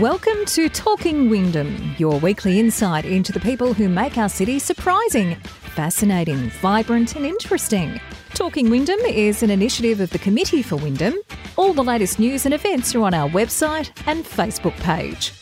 Welcome to Talking Wyndham, your weekly insight into the people who make our city surprising, fascinating, vibrant, and interesting. Talking Wyndham is an initiative of the Committee for Wyndham. All the latest news and events are on our website and Facebook page.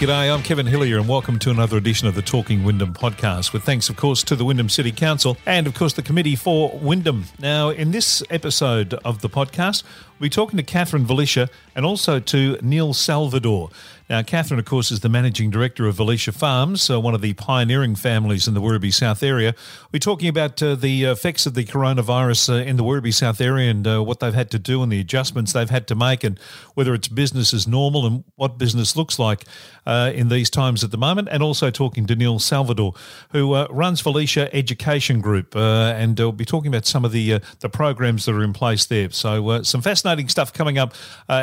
G'day, I'm Kevin Hillier, and welcome to another edition of the Talking Wyndham podcast. With thanks, of course, to the Wyndham City Council and, of course, the Committee for Wyndham. Now, in this episode of the podcast, we're talking to Catherine Velisha and also to Neil Salvador. Now, Catherine, of course, is the managing director of Velisha Farms, uh, one of the pioneering families in the Werribee South area. We're talking about uh, the effects of the coronavirus uh, in the Werribee South area and uh, what they've had to do and the adjustments they've had to make, and whether it's business as normal and what business looks like uh, in these times at the moment. And also talking to Neil Salvador, who runs Velisha Education Group, and we'll be talking about some of the the programs that are in place there. So, some fascinating stuff coming up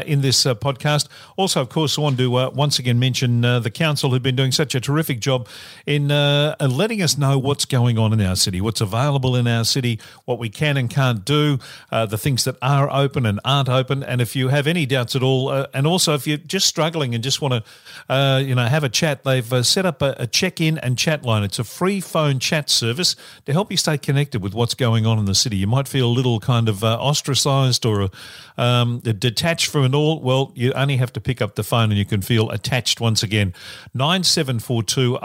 in this podcast. Also, of course, I want to once again mention uh, the council who've been doing such a terrific job in uh, letting us know what's going on in our city, what's available in our city, what we can and can't do, uh, the things that are open and aren't open. And if you have any doubts at all, uh, and also if you're just struggling and just want to, uh, you know, have a chat, they've set up a, a check-in and chat line. It's a free phone chat service to help you stay connected with what's going on in the city. You might feel a little kind of ostracised or um, detached from it all. Well, you only have to pick up the phone and you can feel attached once again. 9742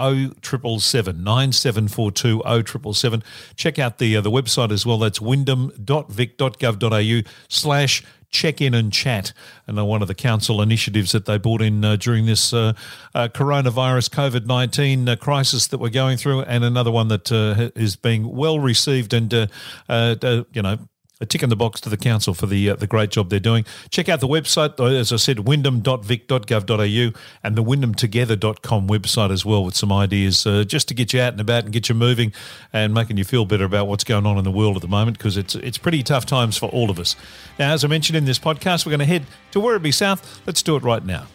0777 9742 0777. Check out the, uh, the website as well. That's wyndham.vic.gov.au slash check in and chat. And uh, one of the council initiatives that they brought in uh, during this uh, uh, coronavirus COVID 19 uh, crisis that we're going through, and another one that uh, is being well received and, you know, a tick in the box to the council for the uh, the great job they're doing. Check out the website, as I said, wyndham.vic.gov.au and the wyndhamtogether.com website as well with some ideas uh, just to get you out and about and get you moving and making you feel better about what's going on in the world at the moment because it's it's pretty tough times for all of us. Now, as I mentioned in this podcast, we're going to head to Werribee South. Let's do it right now.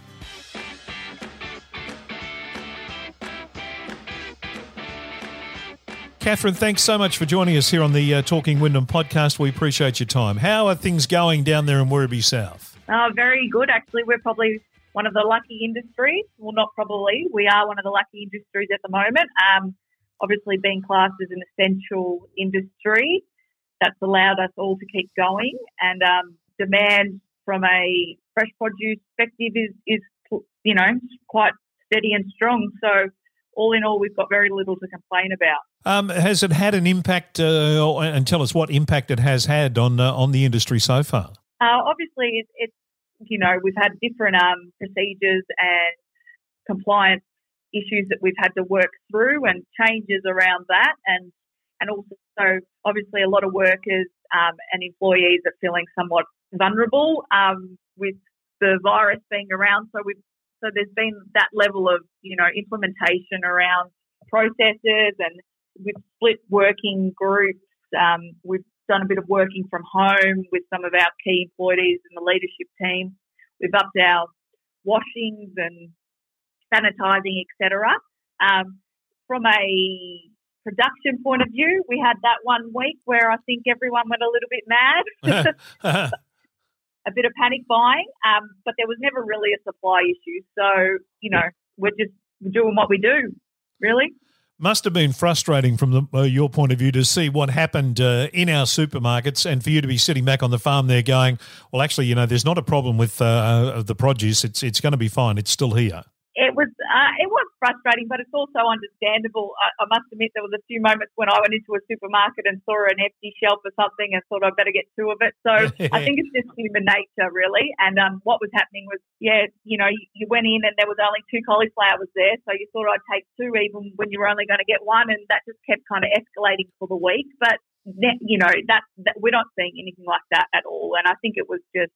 Catherine, thanks so much for joining us here on the uh, Talking Wyndham podcast. We appreciate your time. How are things going down there in Werribee South? Uh, very good, actually. We're probably one of the lucky industries. Well, not probably. We are one of the lucky industries at the moment. Um, obviously, being classed as an essential industry, that's allowed us all to keep going. And um, demand from a fresh produce perspective is, is, you know, quite steady and strong. So, all in all, we've got very little to complain about. Um, has it had an impact, uh, and tell us what impact it has had on uh, on the industry so far? Uh, obviously, it's, it's, you know we've had different um, procedures and compliance issues that we've had to work through, and changes around that, and and also obviously a lot of workers um, and employees are feeling somewhat vulnerable um, with the virus being around. So we've so there's been that level of you know implementation around processes and we've split working groups. Um, we've done a bit of working from home with some of our key employees and the leadership team. We've upped our washings and sanitising, etc. Um, from a production point of view, we had that one week where I think everyone went a little bit mad. a bit of panic buying, um, but there was never really a supply issue. So, you know, we're just doing what we do, really must have been frustrating from the, uh, your point of view to see what happened uh, in our supermarkets and for you to be sitting back on the farm there going, well, actually, you know, there's not a problem with uh, the produce. It's, it's going to be fine. It's still here. Uh, it was frustrating, but it's also understandable. I, I, must admit there was a few moments when I went into a supermarket and saw an empty shelf or something and thought I'd better get two of it. So I think it's just human nature, really. And um, what was happening was, yeah, you know, you, you, went in and there was only two cauliflowers there, so you thought I'd take two even when you were only going to get one, and that just kept kind of escalating for the week. But you know, that, that we're not seeing anything like that at all. And I think it was just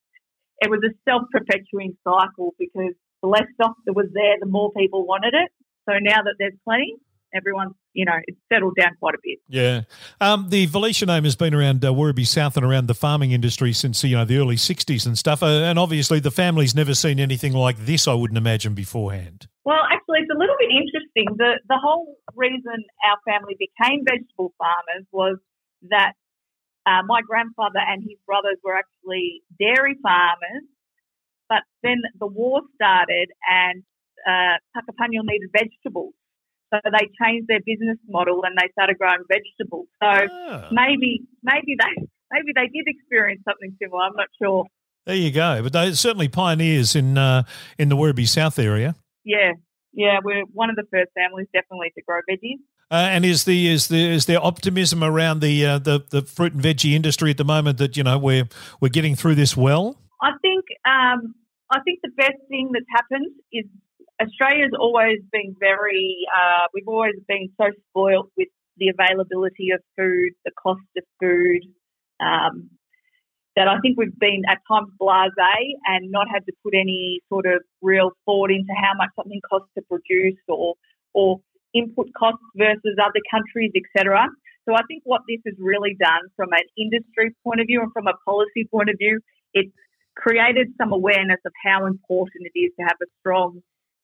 it was a self perpetuating cycle because the less stock that was there, the more people wanted it. So now that there's plenty, everyone's you know it's settled down quite a bit. Yeah, um, the Velisha name has been around uh, Werribee South and around the farming industry since you know the early '60s and stuff. Uh, and obviously, the family's never seen anything like this. I wouldn't imagine beforehand. Well, actually, it's a little bit interesting. The the whole reason our family became vegetable farmers was that uh, my grandfather and his brothers were actually dairy farmers, but then the war started and uh, Puckapunyal needed vegetables. So they changed their business model and they started growing vegetables. So ah. maybe maybe they maybe they did experience something similar. I'm not sure. There you go. But they're certainly pioneers in uh, in the Werribee South area. Yeah, yeah, we're one of the first families definitely to grow veggies. Uh, and is the is the is there optimism around the uh, the the fruit and veggie industry at the moment that you know we're we're getting through this well? I think um, I think the best thing that's happened is Australia's always been very uh, we've always been so spoilt with the availability of food, the cost of food, um, that I think we've been at times blasé and not had to put any sort of real thought into how much something costs to produce or or input costs versus other countries, etc. So I think what this has really done from an industry point of view and from a policy point of view, it's created some awareness of how important it is to have a strong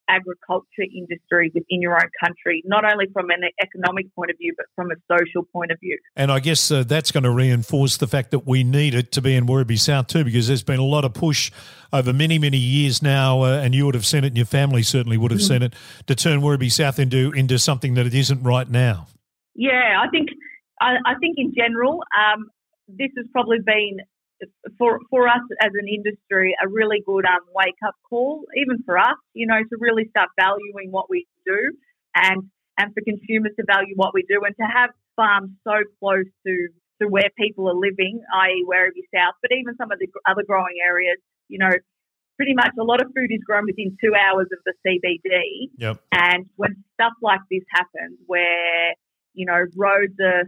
agriculture industry within your own country, not only from an economic point of view, but from a social point of view. And I guess uh, that's going to reinforce the fact that we need it to be in Werribee South too, because there's been a lot of push over many, many years now, uh, and you would have seen it, and your family certainly would have mm-hmm. seen it, to turn Werribee South into into something that it isn't right now. Yeah, I think I, I think in general, um, this has probably been for for us as an industry, a really good um, wake up call, even for us, you know, to really start valuing what we do, and and for consumers to value what we do, and to have farms so close to to where people are living, i.e., Werribee South, but even some of the other growing areas, you know, pretty much a lot of food is grown within two hours of the CBD. Yep. And when stuff like this happens, where you know roads are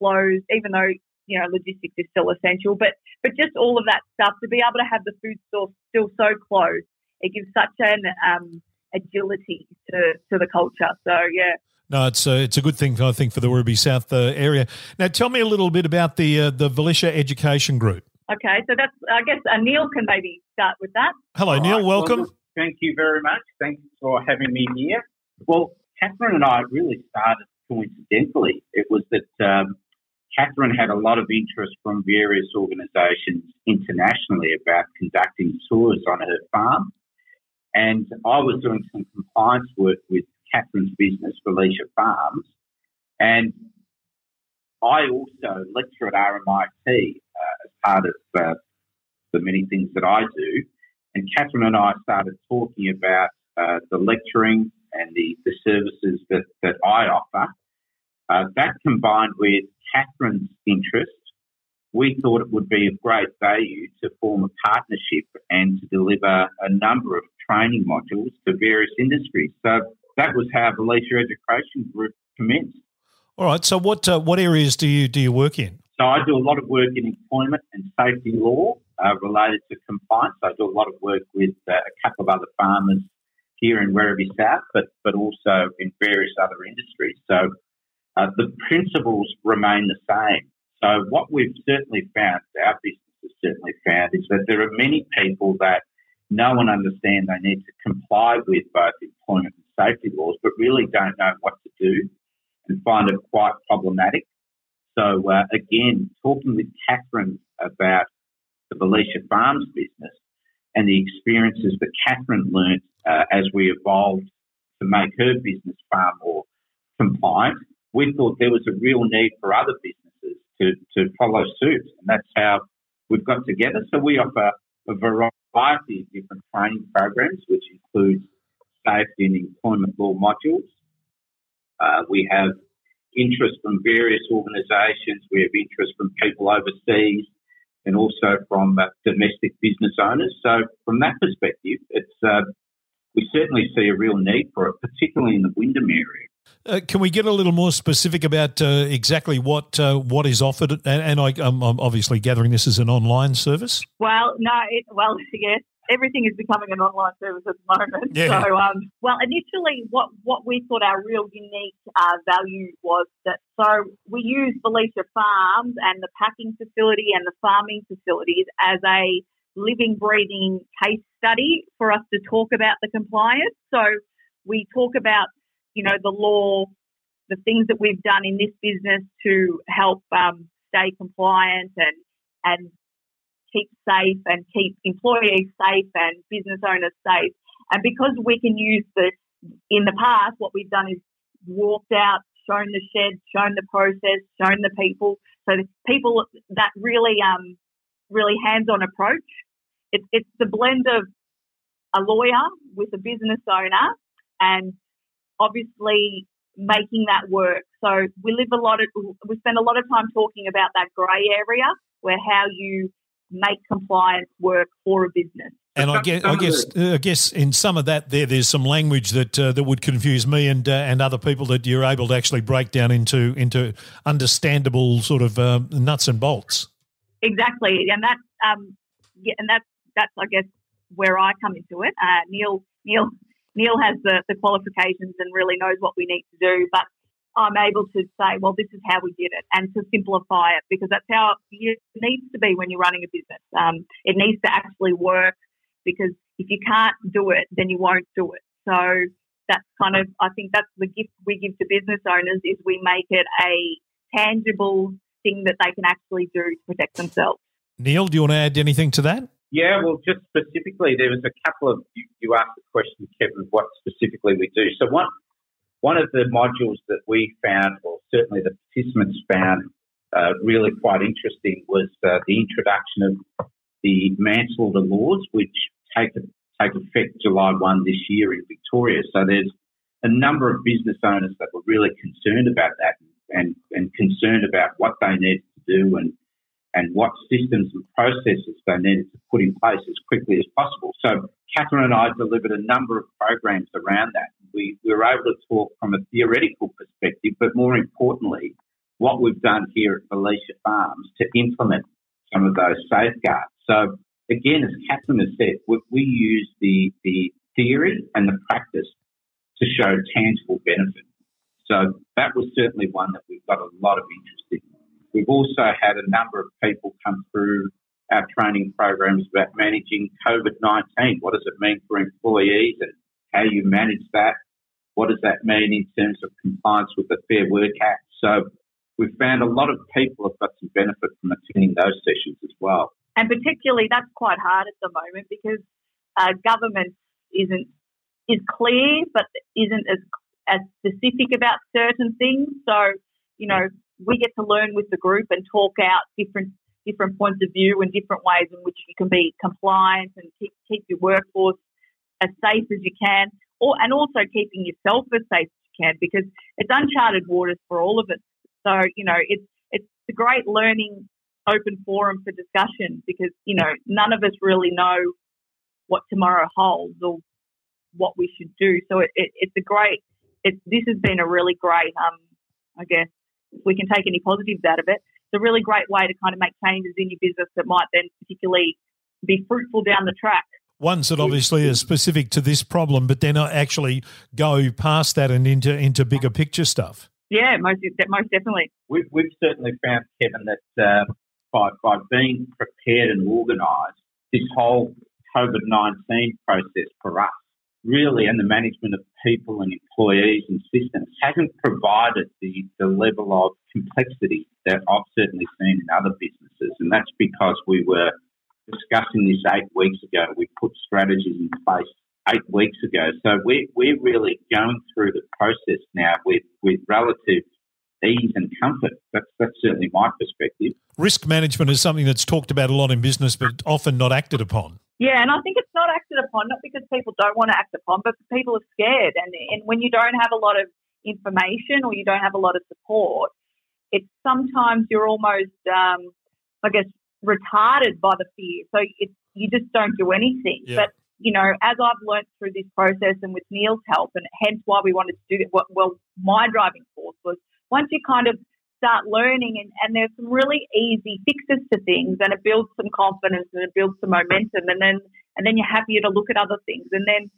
closed, even though you know, logistics is still essential, but but just all of that stuff to be able to have the food store still so close, it gives such an um, agility to, to the culture. So yeah. No, it's a, it's a good thing I think for the Werribee South uh, area. Now, tell me a little bit about the uh, the Velisha Education Group. Okay, so that's I guess uh, Neil can maybe start with that. Hello, Neil. welcome. Well, thank you very much. Thanks for having me here. Well, Catherine and I really started coincidentally. It was that um, Catherine had a lot of interest from various organisations internationally about conducting tours on her farm. And I was doing some compliance work with Catherine's business, Velisha Farms. And I also lecture at RMIT uh, as part of uh, the many things that I do. And Catherine and I started talking about uh, the lecturing and the, the services that, that I offer. Uh, that combined with Catherine's interest, we thought it would be of great value to form a partnership and to deliver a number of training modules to various industries. So that was how the Velisha Education Group commenced. All right. So what uh, what areas do you do you work in? So I do a lot of work in employment and safety law uh, related to compliance. I do a lot of work with uh, a couple of other farmers here in Werribee South, but but also in various other industries. So uh, the principles remain the same. So what we've certainly found, our business has certainly found, is that there are many people that know and understand they need to comply with both employment and safety laws, but really don't know what to do and find it quite problematic. So uh, again, talking with Catherine about the Velisha Farms business and the experiences that Catherine learnt uh, as we evolved to make her business far more compliant we thought there was a real need for other businesses to, to follow suit. And that's how we've got together. So we offer a variety of different training programs, which includes safety and employment law modules. Uh, we have interest from various organisations. We have interest from people overseas and also from uh, domestic business owners. So from that perspective, it's uh, we certainly see a real need for it, particularly in the Wyndham area. Uh, can we get a little more specific about uh, exactly what uh, what is offered? And, and I, am obviously gathering this as an online service. Well, no, it, well, yes, everything is becoming an online service at the moment. Yeah. So, um, well, initially, what what we thought our real unique uh, value was that so we use Velisha Farms and the packing facility and the farming facilities as a living, breathing case study for us to talk about the compliance. So we talk about you know, the law, the things that we've done in this business to help um, stay compliant and and keep safe and keep employees safe and business owners safe. And because we can use the in the past, what we've done is walked out, shown the shed, shown the process, shown the people. So the people that really um really hands-on approach. It's it's the blend of a lawyer with a business owner and obviously making that work. So we live a lot of we spend a lot of time talking about that grey area where how you make compliance work for a business. And I guess, I guess, I guess, in some of that, there, there's some language that uh, that would confuse me and uh, and other people that you're able to actually break down into into understandable sort of uh, nuts and bolts. Exactly, and that's um, yeah, and that's that's I guess where I come into it. Uh, Neil Neil Neil has the, the qualifications and really knows what we need to do, but I'm able to say, well, this is how we did it, and to simplify it because that's how it needs to be when you're running a business. Um, it needs to actually work because if you can't do it, then you won't do it. So that's kind of, I think that's the gift we give to business owners is we make it a tangible thing that they can actually do to protect themselves. Neil, do you want to add anything to that? Yeah, well, just specifically, there was a couple of you, you asked the question, Kevin, what specifically we do. So one one of the modules that we found, or certainly the participants found, uh, really quite interesting was uh, the introduction of the manslaughter laws, which take take effect July one this year in Victoria. So there's a number of business owners that were really concerned about that and and concerned about what they need to do and and what systems and processes they needed to put in place as quickly as possible. So Catherine and I delivered a number of programs around that. We, we were able to talk from a theoretical perspective, but more importantly, what we've done here at Velisha Farms to implement some of those safeguards. So again, as Catherine has said, we, we use the, the theory and the practice to show tangible benefit. So that was certainly one that we've got a lot of interest in. We've also had a number of people come through our training programs about managing COVID 19. What does it mean for employees and how you manage that? What does that mean in terms of compliance with the Fair Work Act? So we've found a lot of people have got some benefit from attending those sessions as well. And particularly, that's quite hard at the moment because uh, government isn't is clear, but isn't as as specific about certain things. So, you know, we get to learn with the group and talk out different different points of view and different ways in which you can be compliant and keep, keep your workforce as safe as you can, or and also keeping yourself as safe as you can because it's uncharted waters for all of us. So you know it's it's a great learning open forum for discussion because you know none of us really know what tomorrow holds or what we should do. So it, it, it's a great. It, this has been a really great, um, I guess, we can take any positives out of it. It's a really great way to kind of make changes in your business that might then particularly be fruitful down the track. Ones that obviously are specific to this problem, but then actually go past that and into into bigger picture stuff. Yeah, most most definitely. We've, we've certainly found, Kevin, that uh, by by being prepared and organised, this whole COVID nineteen process for us really, and the management of people and employees and systems hasn't provided the, the level of complexity that I've certainly seen in other businesses. And that's because we were discussing this eight weeks ago. We put strategies in place eight weeks ago. So we're, we're really going through the process now with, with relative ease and comfort. That's, that's certainly my perspective. Risk management is something that's talked about a lot in business, but often not acted upon. Yeah, and I think it's not acted upon, not because people don't want to act upon, but people are scared. And, and when you don't have a lot of information or you don't have a lot of support, it's sometimes you're almost, um, I guess, retarded by the fear. So it's, you just don't do anything. Yeah. But, you know, as I've learned through this process and with Neil's help, and hence why we wanted to do it, well, my driving force was once you kind of start learning and, and there's some really easy fixes to things and it builds some confidence and it builds some momentum and then and then you're happier to look at other things. And then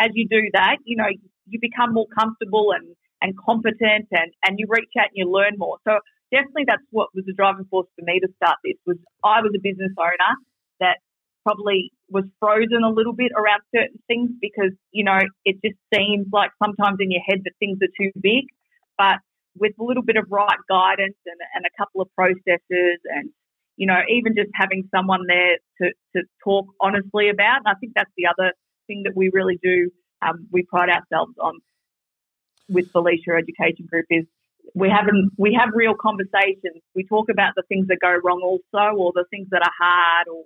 as you do that you know you become more comfortable and and competent and and you reach out and you learn more. So definitely that's what was the driving force for me to start this was I was a business owner that probably was frozen a little bit around certain things because you know it just seems like sometimes in your head that things are too big. But with a little bit of right guidance and, and a couple of processes and you know even just having someone there to, to talk honestly about and i think that's the other thing that we really do um, we pride ourselves on with Velisha Education Group is we have we have real conversations. We talk about the things that go wrong also, or the things that are hard, or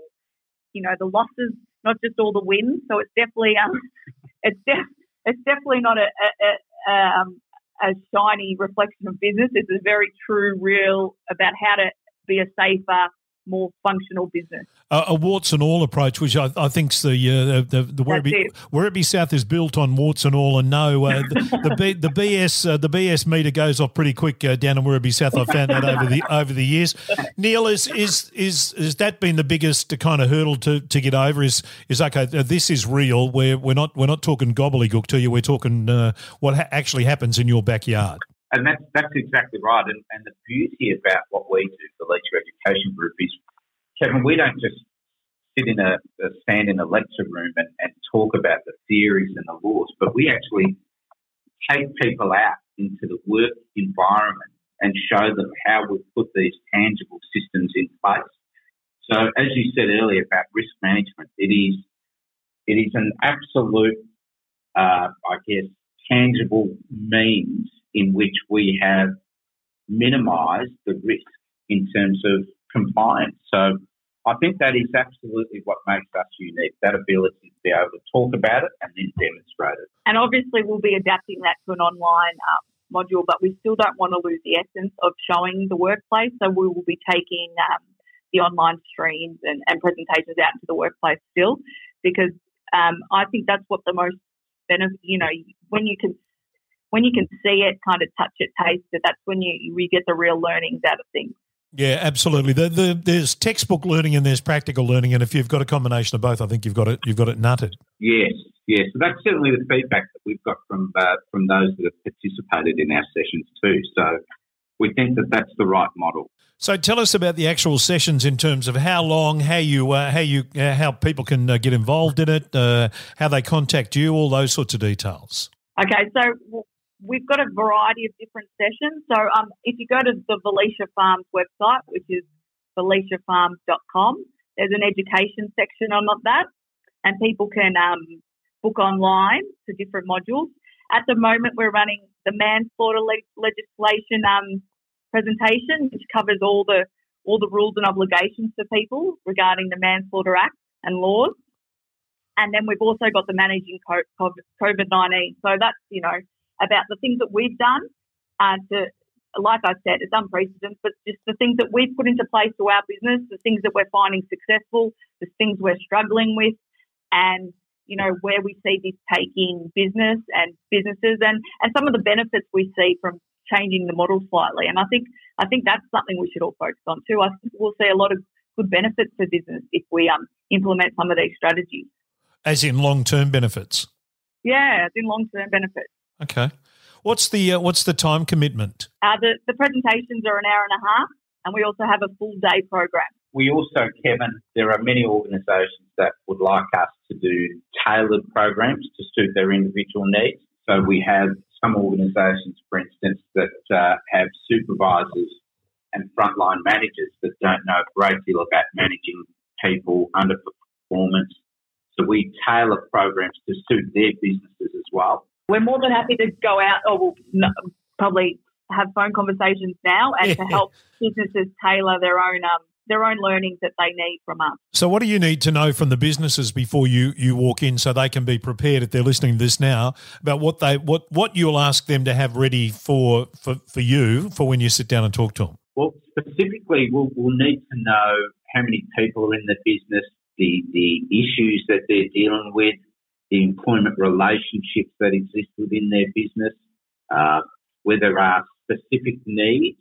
you know the losses, not just all the wins. So it's definitely um, it's def- it's definitely not a, a, a, um, a shiny reflection of business. It's a very true, real about how to be a safer, more functional business. Uh, a warts and all approach, which I, I think's the uh, the, the Werribee, Werribee South is built on warts and all, and no, uh, the, the, B, the BS uh, the BS meter goes off pretty quick uh, down in Werribee South. I've found that over the over the years. Neil, is is is has that been the biggest kind of hurdle to, to get over? Is is okay? Uh, this is real. We're we're not we're not talking gobbledygook to you. We're talking what ha- actually happens in your backyard. And that's, that's exactly right. And, and the beauty about what we do for Velisha Education Group is, Kevin, we don't just sit in a, a stand in a lecture room and, and talk about the theories and the laws, but we actually take people out into the work environment and show them how we put these tangible systems in place. So, as you said earlier about risk management, it is it is an absolute, uh, I guess, tangible means in which we have minimised the risk in terms of compliance. So I think that is absolutely what makes us unique, that ability to be able to talk about it and then demonstrate it. And obviously we'll be adapting that to an online um, module, but we still don't want to lose the essence of showing the workplace. So we will be taking um, the online streams and, and, presentations out into the workplace still, because um, I think that's what the most benefit, you know, when you can when you can see it, kind of touch it, taste it, that's when you, you get the real learnings out of things. Yeah, absolutely. The, the, there's textbook learning and there's practical learning, and if you've got a combination of both, I think you've got it. You've got it nutted. Yes, yes. So that's certainly the feedback that we've got from uh, from those that have participated in our sessions too. So we think that that's the right model. So tell us about the actual sessions in terms of how long, how you, uh, how you, uh, how people can uh, get involved in it, uh, how they contact you, all those sorts of details. Okay, so we've got a variety of different sessions. So um, if you go to the Velisha Farms website, which is velishafarms.com, there's an education section on that, and people can um, book online to different modules. At the moment, we're running the manslaughter le- legislation um, presentation, which covers all the all the rules and obligations for people regarding the Manslaughter Act and laws. And then we've also got the managing COVID 19. So that's, you know, about the things that we've done uh, to, like I said, it's unprecedented, but just the things that we've put into place to our business, the things that we're finding successful, the things we're struggling with, and you know where we see this taking business and businesses, and and some of the benefits we see from changing the model slightly. And I think I think that's something we should all focus on too. I think we'll see a lot of good benefits for business if we um, implement some of these strategies. As in long term benefits. Yeah, as in long term benefits. Okay. What's the uh, what's the time commitment? Uh, the the presentations are an hour and a half, and we also have a full day program. We also, Kevin, there are many organisations that would like us to do tailored programs to suit their individual needs. So we have some organisations, for instance, that uh, have supervisors and frontline managers that don't know a great deal about managing people under performance. So we tailor programs to suit their businesses as well. We're more than happy to go out, or we'll no, probably have phone conversations now, and to help businesses tailor their own um, their own learnings that they need from us. So, what do you need to know from the businesses before you, you walk in, so they can be prepared if they're listening to this now about what they what what you'll ask them to have ready for for, for you for when you sit down and talk to them? Well, specifically, we'll, we'll need to know how many people are in the business, the the issues that they're dealing with, the employment relationships that exist within their business, uh, where there are specific needs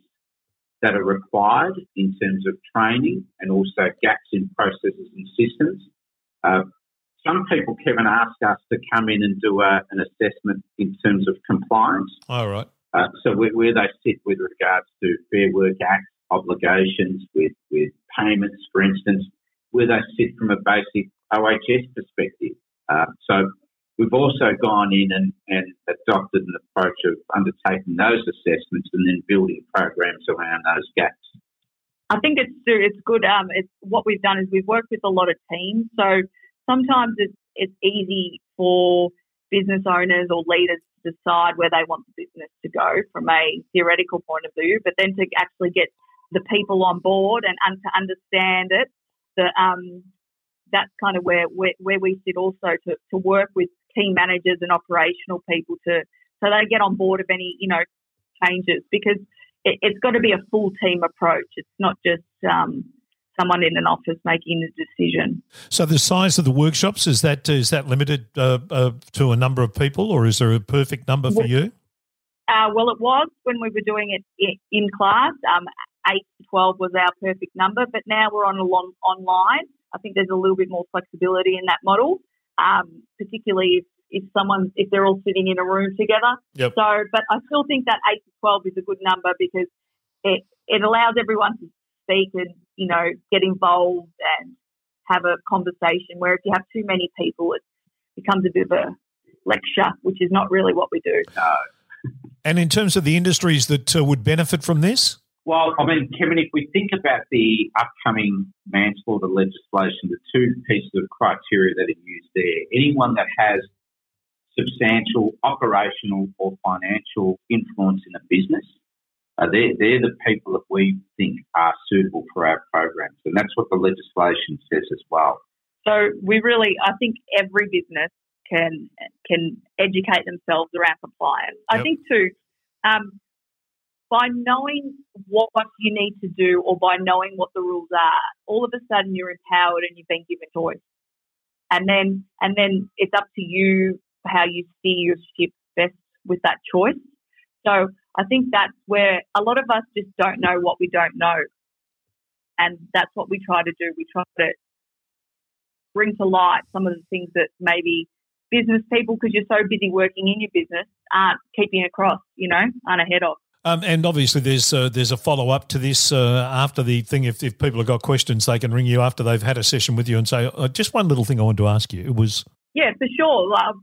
that are required in terms of training and also gaps in processes and systems. Uh, some people, Kevin, ask us to come in and do a, an assessment in terms of compliance. All right. Uh, so where, where, they sit with regards to Fair Work Act obligations, with, with payments, for instance, where they sit from a basic OHS perspective. Uh, so we've also gone in and, and adopted an approach of undertaking those assessments and then building programs around those gaps. I think it's it's good. Um, it's what we've done is we've worked with a lot of teams. So sometimes it's it's easy for business owners or leaders to decide where they want the business to go from a theoretical point of view, but then to actually get the people on board and, and to understand it, that um, that's kind of where, where, where we sit also to, to work with team managers and operational people to so they get on board of any you know changes because it, has got to be a full team approach. It's not just um, someone in an office making the decision. So the size of the workshops is that is that limited uh, uh, to a number of people, or is there a perfect number for you? Uh, well, it was when we were doing it in, in class. Um, eight to twelve was our perfect number, but now we're on a long online. I think there's a little bit more flexibility in that model, um, particularly if, if someone if they're all sitting in a room together. Yep. So, but I still think that eight to twelve is a good number because it it allows everyone to speak and you know get involved and have a conversation. Where if you have too many people, it becomes a bit of a lecture, which is not really what we do. No. And in terms of the industries that uh, would benefit from this? Well, I mean, Kevin, if we think about the upcoming manslaughter legislation, the two pieces of criteria that are used there, anyone that has substantial operational or financial influence in a business, uh, they're, they're the people that we think are suitable for our programs. And that's what the legislation says as well. So we really, I think every business can can educate themselves around compliance. Yep. I think too, um, by knowing what you need to do or by knowing what the rules are, all of a sudden you're empowered and you've been given choice. And then and then it's up to you how you steer your ship best with that choice. So I think that's where a lot of us just don't know what we don't know. And that's what we try to do. We try to bring to light some of the things that maybe business people, because you're so busy working in your business, aren't keeping across, you know, aren't ahead of. Um, and obviously, there's uh, there's a follow up to this uh, after the thing. If, if people have got questions, they can ring you after they've had a session with you and say, oh, "Just one little thing I wanted to ask you." It was yeah, for sure. Like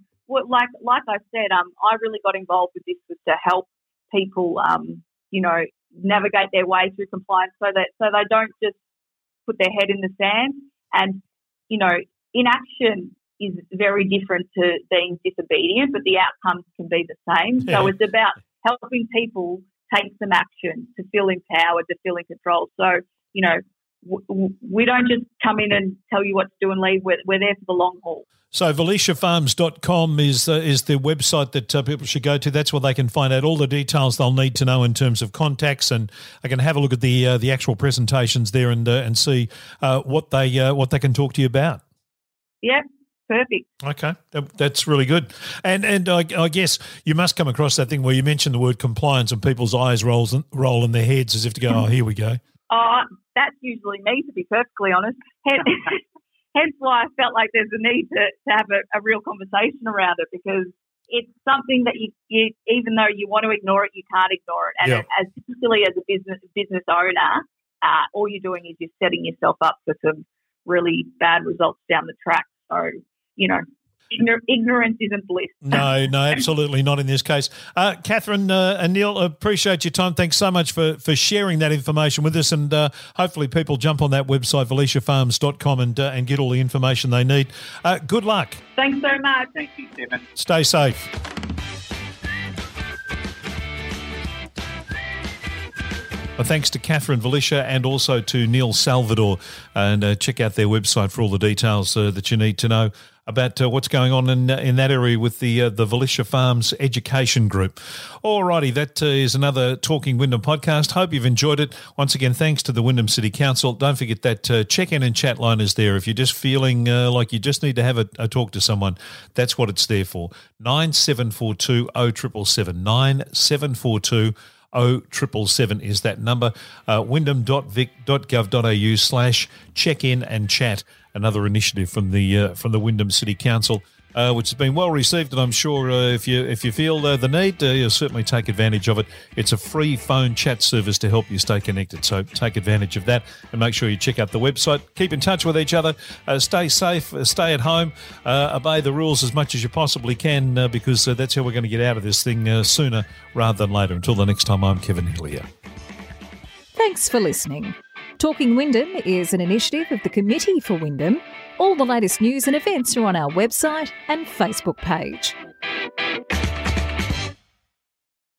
like like I said, um, I really got involved with this was to help people, um, you know, navigate their way through compliance so that so they don't just put their head in the sand. And you know, inaction is very different to being disobedient, but the outcomes can be the same. Yeah. So it's about helping people take some action to feel empowered, to feel in control. So, you know, w- we don't just come in and tell you what to do and leave. We're, we're there for the long haul. So VelishaFarms.com is uh, is the website that uh, people should go to. That's where they can find out all the details they'll need to know in terms of contacts, and I can have a look at the uh, the actual presentations there and uh, and see uh, what they uh, what they can talk to you about. Yep, perfect. Okay, that, that's really good. And and I, I, guess you must come across that thing where you mention the word compliance and people's eyes rolls roll in their heads as if to go, oh, here we go. Oh, that's usually me, to be perfectly honest. Hence, hence why I felt like there's a need to, to have a, a real conversation around it because it's something that you, you, even though you want to ignore it, you can't ignore it. And yeah. as particularly as a business business owner, uh, all you're doing is you're setting yourself up for some really bad results down the track. So you know, ignorance isn't bliss. no, no, absolutely not in this case. Uh, Catherine uh, and Neil, appreciate your time. Thanks so much for, for sharing that information with us. And uh, hopefully, people jump on that website, velishafarms.com, and, uh, and get all the information they need. Uh, good luck. Thanks so much. Thank you, Kevin. Stay safe. Well, thanks to Catherine Velisha and also to Neil Salvador. And uh, check out their website for all the details uh, that you need to know about uh, what's going on in in that area with the uh, the Velisha Farms Education Group. Alrighty, that uh, is another Talking Wyndham podcast. Hope you've enjoyed it. Once again, thanks to the Wyndham City Council. Don't forget that uh, check in and chat line is there. If you're just feeling uh, like you just need to have a, a, talk to someone, that's what it's there for. Nine seven four two oh triple seven nine seven four two. 0777 is that number. Uh, wyndham.vic.gov.au slash check in and chat another initiative from the uh, from the Wyndham City Council uh, which has been well received. And I'm sure uh, if you if you feel uh, the need, uh, you'll certainly take advantage of it. It's a free phone chat service to help you stay connected. So take advantage of that and make sure you check out the website. Keep in touch with each other. Uh, stay safe. Stay at home. obey the rules as much as you possibly can because that's how we're going to get out of this thing sooner rather than later. Until the next time, I'm Kevin Hillier. Thanks for listening. Talking Wyndham is an initiative of the Committee for Wyndham. All the latest news and events are on our website and Facebook page.